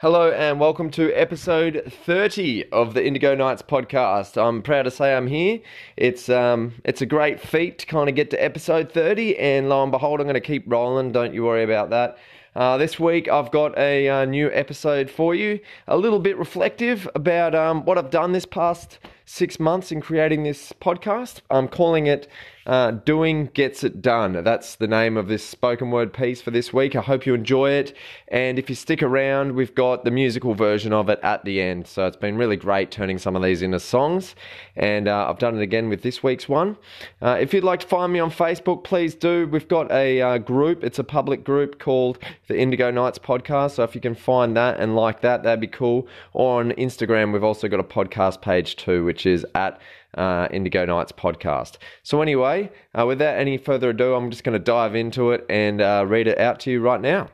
Hello and welcome to episode 30 of the Indigo Nights podcast. I'm proud to say I'm here. It's um it's a great feat to kind of get to episode 30 and lo and behold I'm going to keep rolling, don't you worry about that. Uh, this week I've got a uh, new episode for you, a little bit reflective about um, what I've done this past six months in creating this podcast. I'm calling it uh, Doing Gets It Done. That's the name of this spoken word piece for this week. I hope you enjoy it. And if you stick around, we've got the musical version of it at the end. So it's been really great turning some of these into songs. And uh, I've done it again with this week's one. Uh, if you'd like to find me on Facebook, please do. We've got a uh, group, it's a public group called the Indigo Nights Podcast. So if you can find that and like that, that'd be cool. Or on Instagram, we've also got a podcast page too, which is at uh, Indigo Nights podcast. So, anyway, uh, without any further ado, I'm just going to dive into it and uh, read it out to you right now.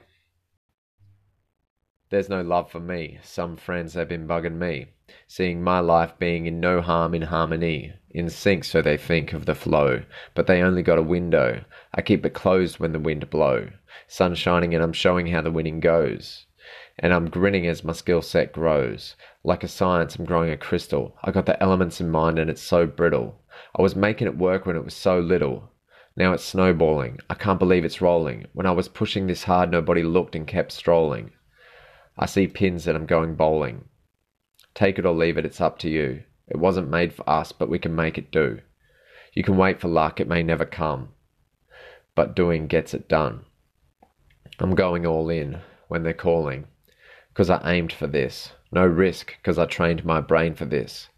There's no love for me. Some friends have been bugging me, seeing my life being in no harm in harmony, in sync so they think of the flow, but they only got a window. I keep it closed when the wind blow. Sun shining and I'm showing how the winning goes and I'm grinning as my skill set grows. Like a science, I'm growing a crystal. I got the elements in mind and it's so brittle. I was making it work when it was so little. Now it's snowballing. I can't believe it's rolling. When I was pushing this hard, nobody looked and kept strolling. I see pins and I'm going bowling. Take it or leave it, it's up to you. It wasn't made for us, but we can make it do. You can wait for luck, it may never come. But doing gets it done. I'm going all in when they're calling because I aimed for this. No risk because I trained my brain for this.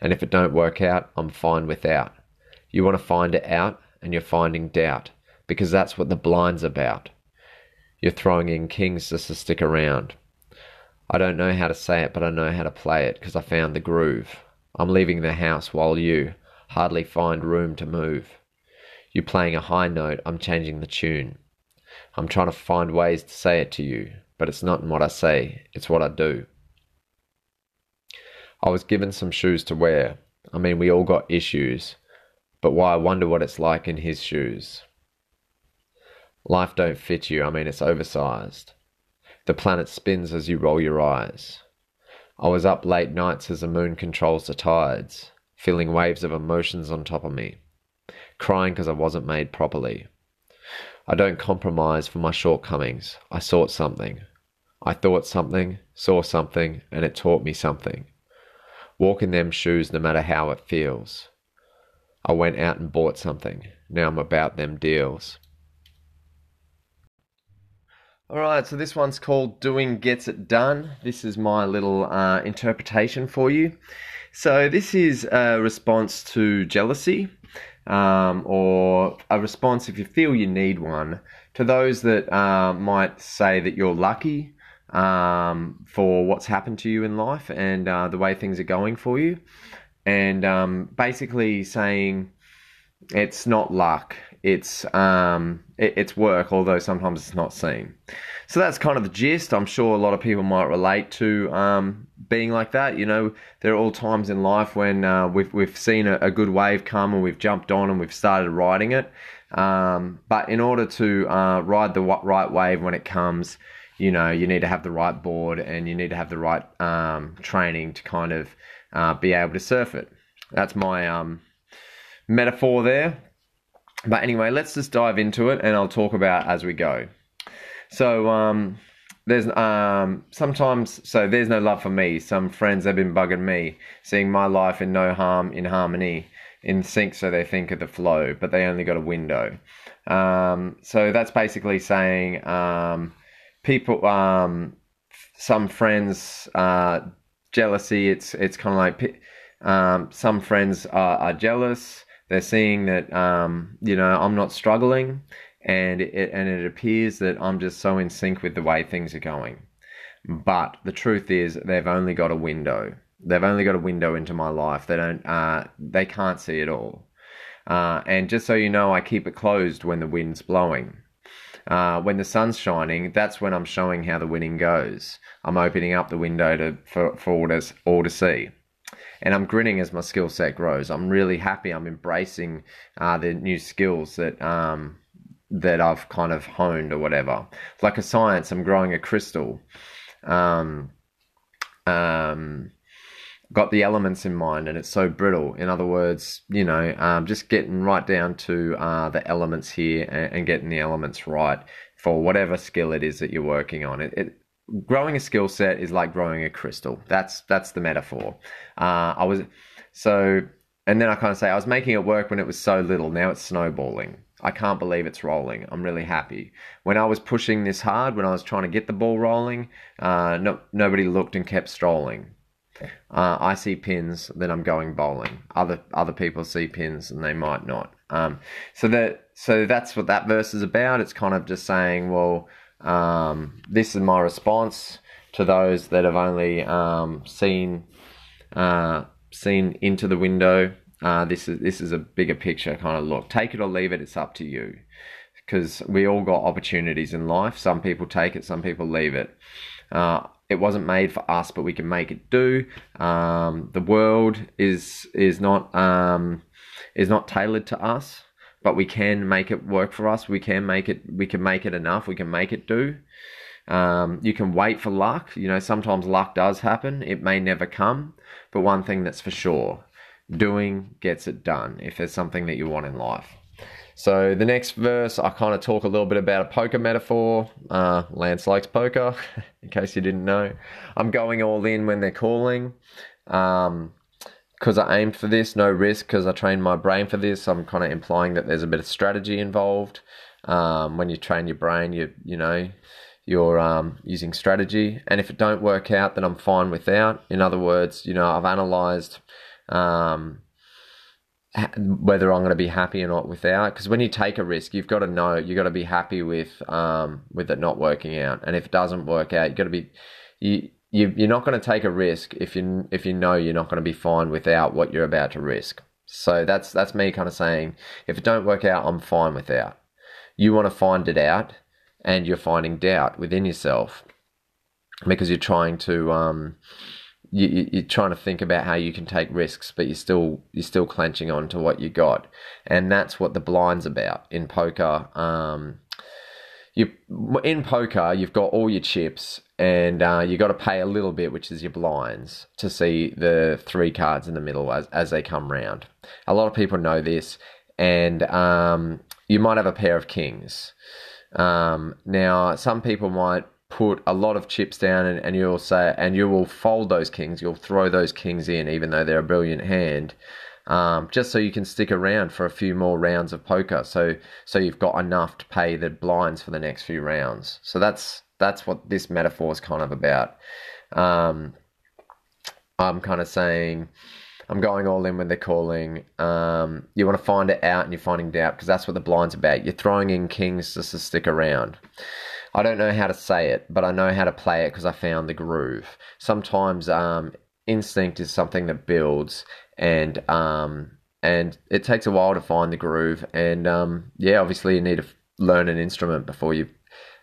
And if it don't work out, I'm fine without. You want to find it out and you're finding doubt because that's what the blind's about. You're throwing in kings just to stick around. I don't know how to say it, but I know how to play it because I found the groove. I'm leaving the house while you hardly find room to move. You're playing a high note, I'm changing the tune. I'm trying to find ways to say it to you, but it's not in what I say, it's what I do. I was given some shoes to wear. I mean, we all got issues, but why I wonder what it's like in his shoes. Life don't fit you, I mean, it's oversized. The planet spins as you roll your eyes. I was up late nights as the moon controls the tides, feeling waves of emotions on top of me, crying because I wasn't made properly. I don't compromise for my shortcomings. I sought something. I thought something, saw something, and it taught me something. Walk in them shoes no matter how it feels. I went out and bought something. Now I'm about them deals. Alright, so this one's called Doing Gets It Done. This is my little uh, interpretation for you. So, this is a response to jealousy, um, or a response if you feel you need one, to those that uh, might say that you're lucky um, for what's happened to you in life and uh, the way things are going for you. And um, basically saying it's not luck, it's um, it, it's work, although sometimes it's not seen. So that's kind of the gist. I'm sure a lot of people might relate to um, being like that. You know, there are all times in life when uh, we've we've seen a, a, good wave come and we've jumped on and we've started riding it. Um, but in order to uh, ride the right wave when it comes, you know, you need to have the right board and you need to have the right um, training to kind of uh, be able to surf it. That's my um, metaphor there. But anyway, let's just dive into it and I'll talk about as we go. So, um, there's um sometimes so there's no love for me. Some friends have been bugging me, seeing my life in no harm in harmony, in sync so they think of the flow, but they only got a window. Um, so that's basically saying um, people, um, some friends, uh, jealousy. It's it's kind of like um, some friends are, are, jealous. They're seeing that um, you know I'm not struggling, and it and it appears that I'm just so in sync with the way things are going. But the truth is, they've only got a window. They've only got a window into my life. They don't. Uh, they can't see it all. Uh, and just so you know, I keep it closed when the wind's blowing. Uh, when the sun's shining, that's when I'm showing how the winning goes. I'm opening up the window to for, for all, to, all to see. And I'm grinning as my skill set grows. I'm really happy. I'm embracing uh, the new skills that um, that I've kind of honed or whatever. Like a science, I'm growing a crystal. um, um, got the elements in mind and it's so brittle. In other words, you know, um, just getting right down to uh, the elements here and, and, getting the elements right for whatever skill it is that you're working on. It, it growing a skill set is like growing a crystal. That's that's the metaphor. Uh, I was so, and then I kind of say I was making it work when it was so little. Now it's snowballing. I can't believe it's rolling. I'm really happy. When I was pushing this hard, when I was trying to get the ball rolling, uh, no, nobody looked and kept strolling. Uh, I see pins, then I'm going bowling. Other other people see pins and they might not. Um, so that so that's what that verse is about. It's kind of just saying, well, um, this is my response to those that have only um, seen uh, seen into the window. Uh, this is this is a bigger picture kind of look. Take it or leave it. It's up to you. Because we all got opportunities in life. Some people take it, some people leave it. Uh, it wasn't made for us, but we can make it do. Um, the world is is not um, is not tailored to us, but we can make it work for us. We can make it. We can make it enough. We can make it do. Um, you can wait for luck. You know, sometimes luck does happen. It may never come, but one thing that's for sure, doing gets it done. If there's something that you want in life. So the next verse, I kind of talk a little bit about a poker metaphor. Uh, Lance likes poker, in case you didn't know. I'm going all in when they're calling. Um, because I aimed for this, no risk, because I trained my brain for this. I'm kind of implying that there's a bit of strategy involved. Um, when you train your brain, you you know you're um, using strategy, and if it don't work out, then I'm fine without. In other words, you know I've analyzed um, whether I'm going to be happy or not without. Because when you take a risk, you've got to know you've got to be happy with um, with it not working out. And if it doesn't work out, you've got to be you. You, you're not going to take a risk if you if you know you're not going to be fine without what you're about to risk. So that's that's me kind of saying if it don't work out, I'm fine without. You want to find it out, and you're finding doubt within yourself because you're trying to um, you, you're trying to think about how you can take risks, but you're still you're still clenching on to what you got, and that's what the blind's about in poker. Um, you in poker, you've got all your chips, and uh, you got to pay a little bit, which is your blinds, to see the three cards in the middle as as they come round. A lot of people know this, and um, you might have a pair of kings. Um, now, some people might put a lot of chips down and, and you'll say and you will fold those kings you'll throw those kings in even though they're a brilliant hand um, just so you can stick around for a few more rounds of poker so so you've got enough to pay the blinds for the next few rounds so that's that's what this metaphor is kind of about um, i'm kind of saying I'm going all in when they're calling. Um, you want to find it out and you're finding doubt because that's what the blind's about. You're throwing in kings just to stick around. I don't know how to say it, but I know how to play it because I found the groove. Sometimes um, instinct is something that builds, and um, and it takes a while to find the groove. And um, yeah, obviously you need to learn an instrument before you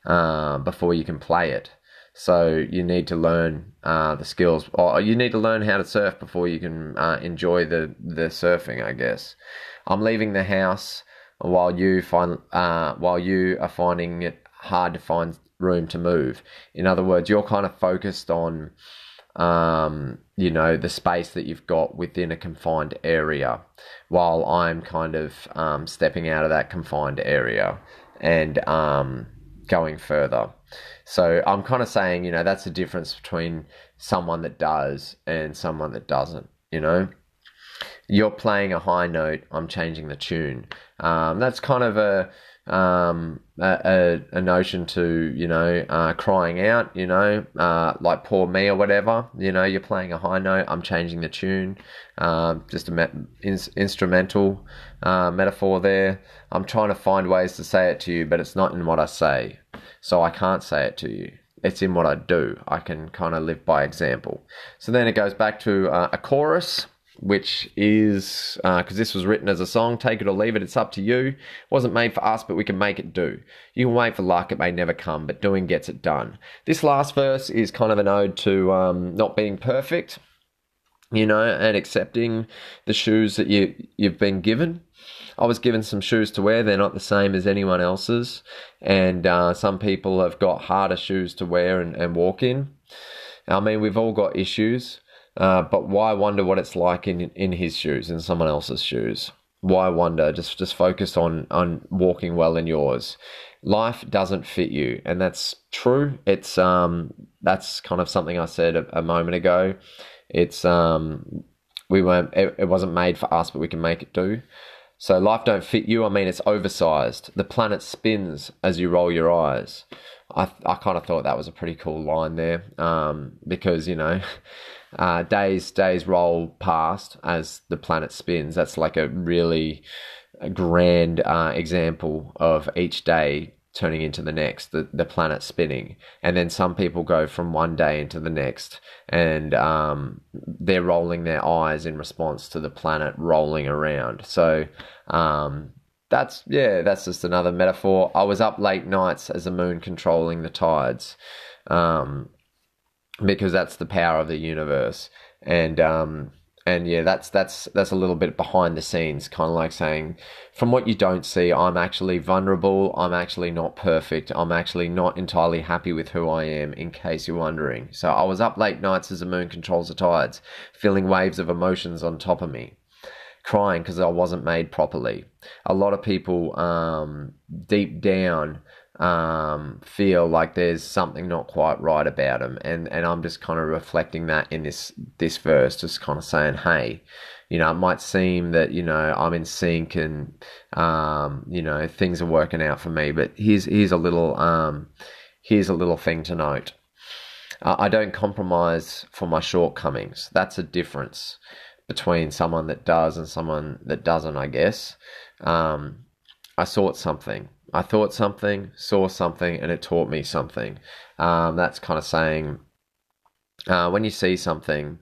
uh, before you can play it. So you need to learn uh, the skills, or you need to learn how to surf before you can uh, enjoy the the surfing. I guess I'm leaving the house while you find uh, while you are finding it hard to find room to move. In other words, you're kind of focused on, um, you know, the space that you've got within a confined area, while I'm kind of um, stepping out of that confined area and um, going further. So I'm kind of saying, you know, that's the difference between someone that does and someone that doesn't, you know you're playing a high note, I'm changing the tune. Um, that's kind of a um, a, a, notion to you know uh, crying out you know uh, like poor me or whatever. You know you're playing a high note i'm changing the tune. Um, just a me- in- instrumental uh, metaphor there. I'm trying to find ways to say it to you but it's not in what i say. So i can't say it to you. It's in what i do. I can kind of live by example. So then it goes back to uh, a chorus which is because uh, this was written as a song, take it or leave it, it's up to you. It wasn't made for us, but we can make it do. You can wait for luck, it may never come, but doing gets it done. This last verse is kind of an ode to um, not being perfect. you know, and accepting the shoes that you you've been given. I was given some shoes to wear. They're not the same as anyone else's, and uh, some people have got harder shoes to wear and, and walk in. I mean, we've all got issues, uh, but why wonder what it's like in in his shoes, in someone else's shoes? Why wonder? Just just focus on on walking well in yours. Life doesn't fit you, and that's true. It's um that's kind of something I said a, a moment ago. It's um we weren't it, it wasn't made for us, but we can make it do. So life don't fit you. I mean, it's oversized. The planet spins as you roll your eyes. I I kind of thought that was a pretty cool line there, um, because you know, uh, days days roll past as the planet spins. That's like a really grand uh, example of each day turning into the next, the, the planet spinning. And then some people go from one day into the next and um, they're rolling their eyes in response to the planet rolling around. So um, that's, yeah, that's just another metaphor. I was up late nights as the moon controlling the tides um, because that's the power of the universe. And um, and yeah, that's that's that's a little bit behind the scenes, kind of like saying, from what you don't see, I'm actually vulnerable. I'm actually not perfect. I'm actually not entirely happy with who I am. In case you're wondering, so I was up late nights as the moon controls the tides, feeling waves of emotions on top of me, crying because I wasn't made properly. A lot of people, um, deep down, um, feel like there's something not quite right about them, and and I'm just kind of reflecting that in this this verse, just kind of saying, hey, you know, it might seem that you know I'm in sync and um, you know things are working out for me, but here's here's a little um, here's a little thing to note. Uh, I don't compromise for my shortcomings. That's a difference between someone that does and someone that doesn't, I guess. Um, I sought something. I thought something, saw something, and it taught me something. Um, that's kind of saying uh, when you see something,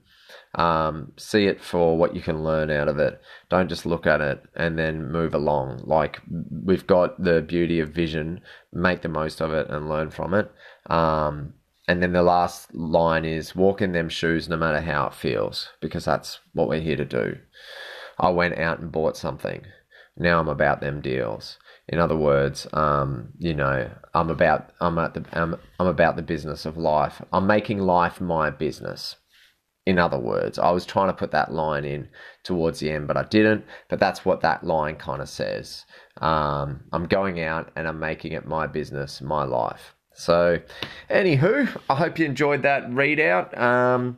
um, see it for what you can learn out of it. Don't just look at it and then move along. Like we've got the beauty of vision, make the most of it and learn from it. Um, and then the last line is walk in them shoes no matter how it feels, because that's what we're here to do. I went out and bought something. Now I'm about them deals. In other words, um, you know, I'm about I'm at the I'm, I'm about the business of life. I'm making life my business. In other words, I was trying to put that line in towards the end, but I didn't. But that's what that line kind of says. Um, I'm going out and I'm making it my business, my life. So, anywho, I hope you enjoyed that readout. Um,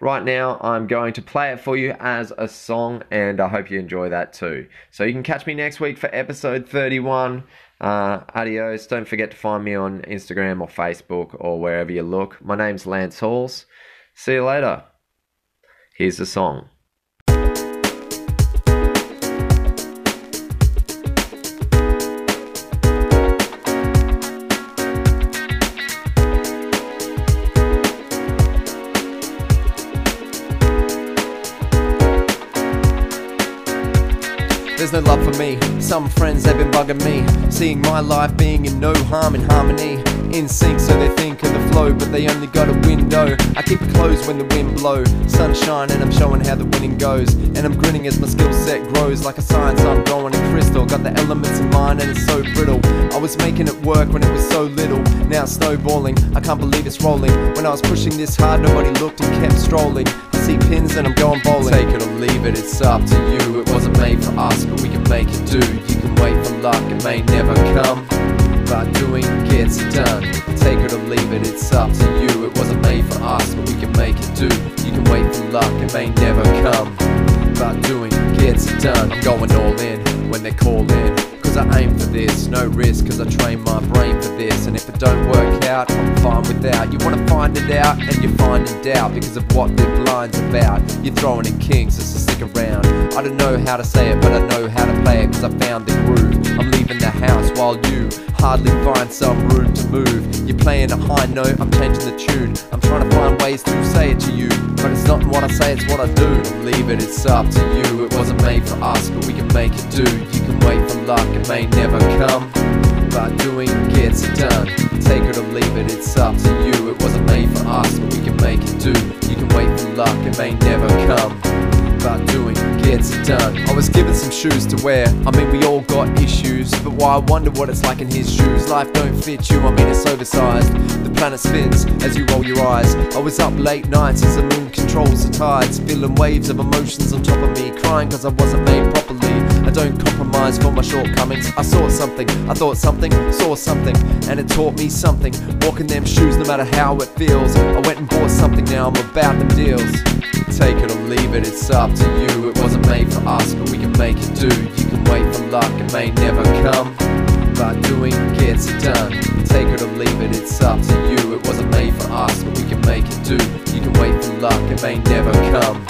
Right now, I'm going to play it for you as a song, and I hope you enjoy that too. So you can catch me next week for episode 31. Uh, adios. Don't forget to find me on Instagram or Facebook or wherever you look. My name's Lance Halls. See you later. Here's the song. There's no love for me. Some friends they've been bugging me, seeing my life being in no harm and harmony. In sync, so they think of the flow, but they only got a window. I keep it closed when the wind blow. Sunshine, and I'm showing how the winning goes. And I'm grinning as my skill set grows, like a science I'm growing in crystal. Got the elements in mind, and it's so brittle. I was making it work when it was so little. Now snowballing. I can't believe it's rolling. When I was pushing this hard, nobody looked and kept strolling see pins and I'm going bowling. Take it or leave it, it's up to you. It wasn't made for us, but we can make it do. You can wait for luck, it may never come. But doing gets done. Take it or leave it, it's up to you. It wasn't made for us, but we can make it do. You can wait for luck, it may never come. But doing gets done. I'm going all in when they call in. I aim for this, no risk, cause I train my brain for this. And if it don't work out, I'm fine without. You wanna find it out, and you find in doubt because of what the blind's about. You're throwing in kings to stick around. I don't know how to say it, but I know how to play it, cause I found the groove. I'm leaving the house while you hardly find some room to move. You're playing a high note, I'm changing the tune. I'm trying to find ways to say it to you, but it's not what I say, it's what I do. Leave it, it's up to you. It wasn't made for us, but we can make it do. You can wait for luck, it may never come. But doing gets it done. Take it or leave it, it's up to you. It wasn't made for us, but we can make it do. You can wait for luck, it may never come. But doing gets it done. I was given some shoes to wear. I mean, we all got issues, but why I wonder what it's like in his shoes. Life don't fit you, I mean, it's oversized. The planet spins as you roll your eyes. I was up late nights as the moon controls the tides, feeling waves of emotions on top of me, crying cause I wasn't made properly. I don't compromise for my shortcomings. I saw something, I thought something, saw something, and it taught me something. Walking them shoes, no matter how it feels. I went and bought something, now I'm about them deals. Take it or leave it, it's up to you. It wasn't made for us, but we can make it do. You can wait for luck, it may never come. But doing gets it done. Take it or leave it, it's up to you. It wasn't made for us, but we can make it do. You can wait for luck, it may never come.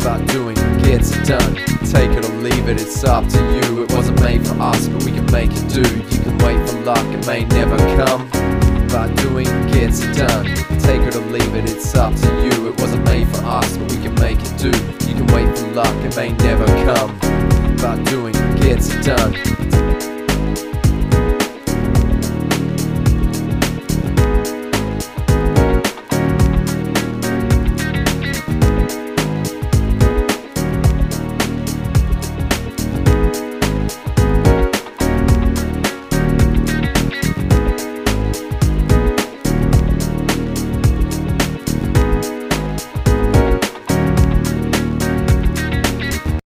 But doing gets it done. Take it or leave it, it's up to you. It wasn't made for us, but we can make it do. You can wait for luck, it may never come. But doing gets done. Take it or leave it, it's up to you. It wasn't made for us, but we can make it do. You can wait for luck, it may never come. But doing gets done.